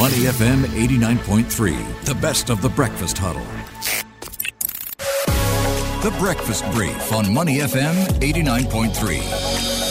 Money FM 89.3, the best of the breakfast huddle. The Breakfast Brief on Money FM 89.3.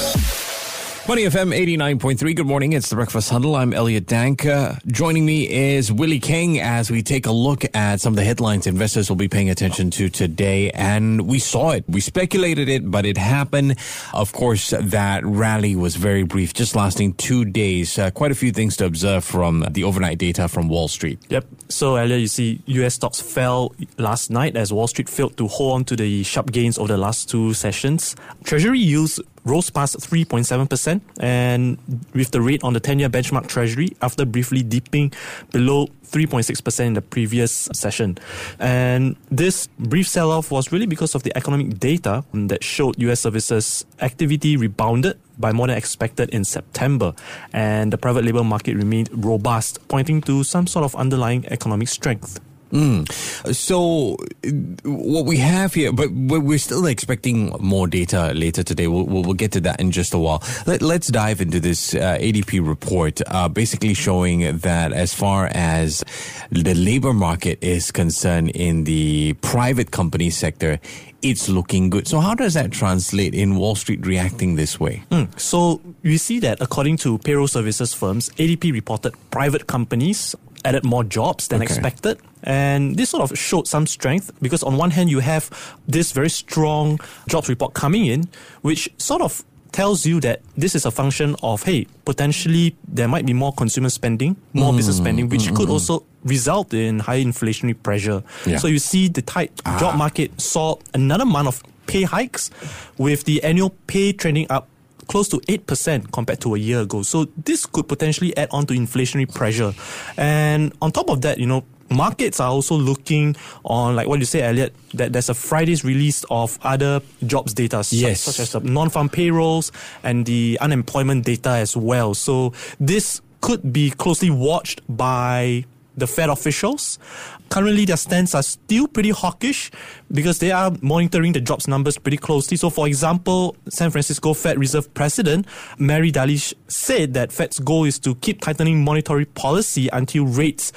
Money FM 89.3. Good morning. It's the Breakfast Huddle. I'm Elliot Danker. Joining me is Willie King as we take a look at some of the headlines investors will be paying attention to today. And we saw it. We speculated it, but it happened. Of course, that rally was very brief, just lasting two days. Uh, quite a few things to observe from the overnight data from Wall Street. Yep. So, Elliot, you see US stocks fell last night as Wall Street failed to hold on to the sharp gains over the last two sessions. Treasury yields rose past 3.7%, and with the rate on the 10 year benchmark treasury after briefly dipping below 3.6% in the previous session. And this brief sell off was really because of the economic data that showed US services activity rebounded by more than expected in September, and the private labor market remained robust, pointing to some sort of underlying economic strength. Mm. So, what we have here, but we're still expecting more data later today. We'll, we'll, get to that in just a while. Let, us dive into this uh, ADP report, uh, basically showing that as far as the labor market is concerned in the private company sector, it's looking good. So, how does that translate in Wall Street reacting this way? Mm. So, we see that according to payroll services firms, ADP reported private companies added more jobs than okay. expected. And this sort of showed some strength because, on one hand, you have this very strong jobs report coming in, which sort of tells you that this is a function of hey potentially there might be more consumer spending more mm, business spending which mm, could mm, also result in high inflationary pressure yeah. so you see the tight ah. job market saw another month of pay hikes with the annual pay trending up close to 8% compared to a year ago. So this could potentially add on to inflationary pressure. And on top of that, you know, markets are also looking on like what you say Elliot that there's a Friday's release of other jobs data yes. such, such as the non-farm payrolls and the unemployment data as well so this could be closely watched by the Fed officials. Currently, their stance are still pretty hawkish because they are monitoring the jobs numbers pretty closely. So, for example, San Francisco Fed Reserve President Mary Daly said that Fed's goal is to keep tightening monetary policy until rates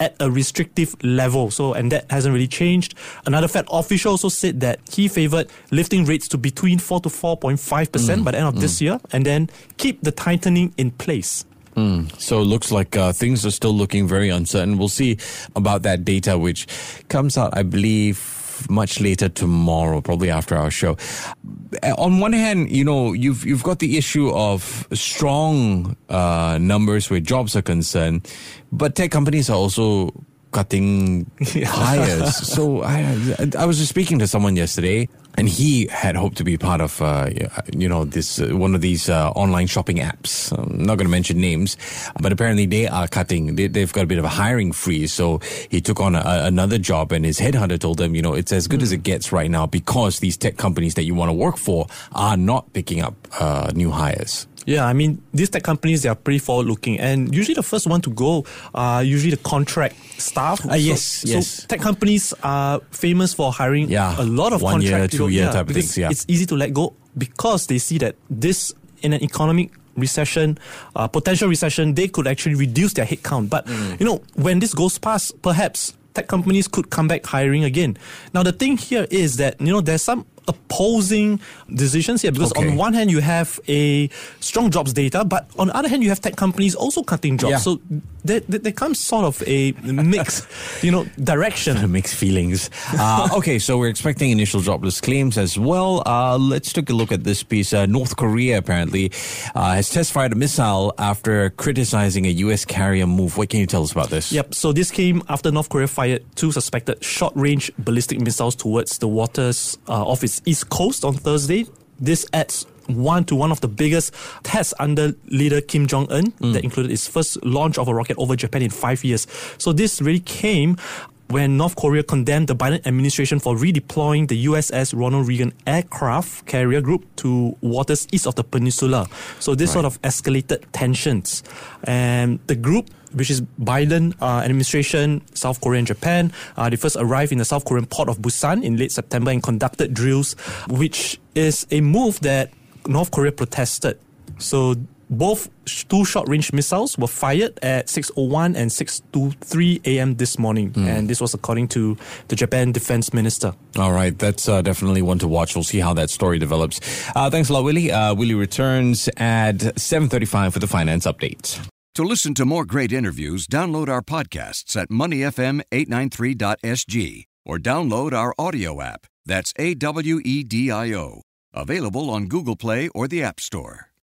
at a restrictive level. So, and that hasn't really changed. Another Fed official also said that he favored lifting rates to between 4 to 4.5% mm, by the end of mm. this year and then keep the tightening in place. Mm. So it looks like uh, things are still looking very uncertain. We'll see about that data, which comes out, I believe, much later tomorrow, probably after our show. Uh, on one hand, you know, you've you've got the issue of strong uh, numbers where jobs are concerned, but tech companies are also cutting hires. so I, I was just speaking to someone yesterday, and he had hoped to be part of, uh, you know, this uh, one of these uh, online shopping apps. I'm not going to mention names, but apparently they are cutting. They, have got a bit of a hiring freeze. So he took on a, another job, and his headhunter told him, you know, it's as good mm. as it gets right now because these tech companies that you want to work for are not picking up uh, new hires. Yeah, I mean, these tech companies, they are pretty forward looking. And usually the first one to go are usually the contract staff. Uh, yes, so, yes. So tech companies are famous for hiring yeah. a lot of one contract year, two year yeah, type of things. Yeah. It's easy to let go because they see that this, in an economic recession, uh, potential recession, they could actually reduce their headcount. But, mm. you know, when this goes past, perhaps tech companies could come back hiring again. Now, the thing here is that, you know, there's some opposing decisions here because okay. on one hand you have a strong jobs data, but on the other hand you have tech companies also cutting jobs. Yeah. So there, there, comes sort of a mixed, you know, direction. mixed feelings. Uh, okay, so we're expecting initial jobless claims as well. Uh, let's take a look at this piece. Uh, North Korea apparently uh, has test fired a missile after criticizing a U.S. carrier move. What can you tell us about this? Yep. So this came after North Korea fired two suspected short-range ballistic missiles towards the waters uh, of east coast on Thursday. This adds one to one of the biggest tests under leader Kim Jong Un mm. that included his first launch of a rocket over Japan in five years. So this really came when North Korea condemned the Biden administration for redeploying the USS Ronald Reagan aircraft carrier group to waters east of the peninsula. So this right. sort of escalated tensions. And the group which is Biden uh, administration, South Korea and Japan. Uh, they first arrived in the South Korean port of Busan in late September and conducted drills, which is a move that North Korea protested. So both two short-range missiles were fired at 6:01 and 6:23 a.m. this morning, mm. and this was according to the Japan Defense Minister. All right, that's uh, definitely one to watch. We'll see how that story develops. Uh, thanks a lot, Willie. Uh, Willie returns at 7:35 for the finance update. To listen to more great interviews, download our podcasts at moneyfm893.sg or download our audio app. That's A W E D I O. Available on Google Play or the App Store.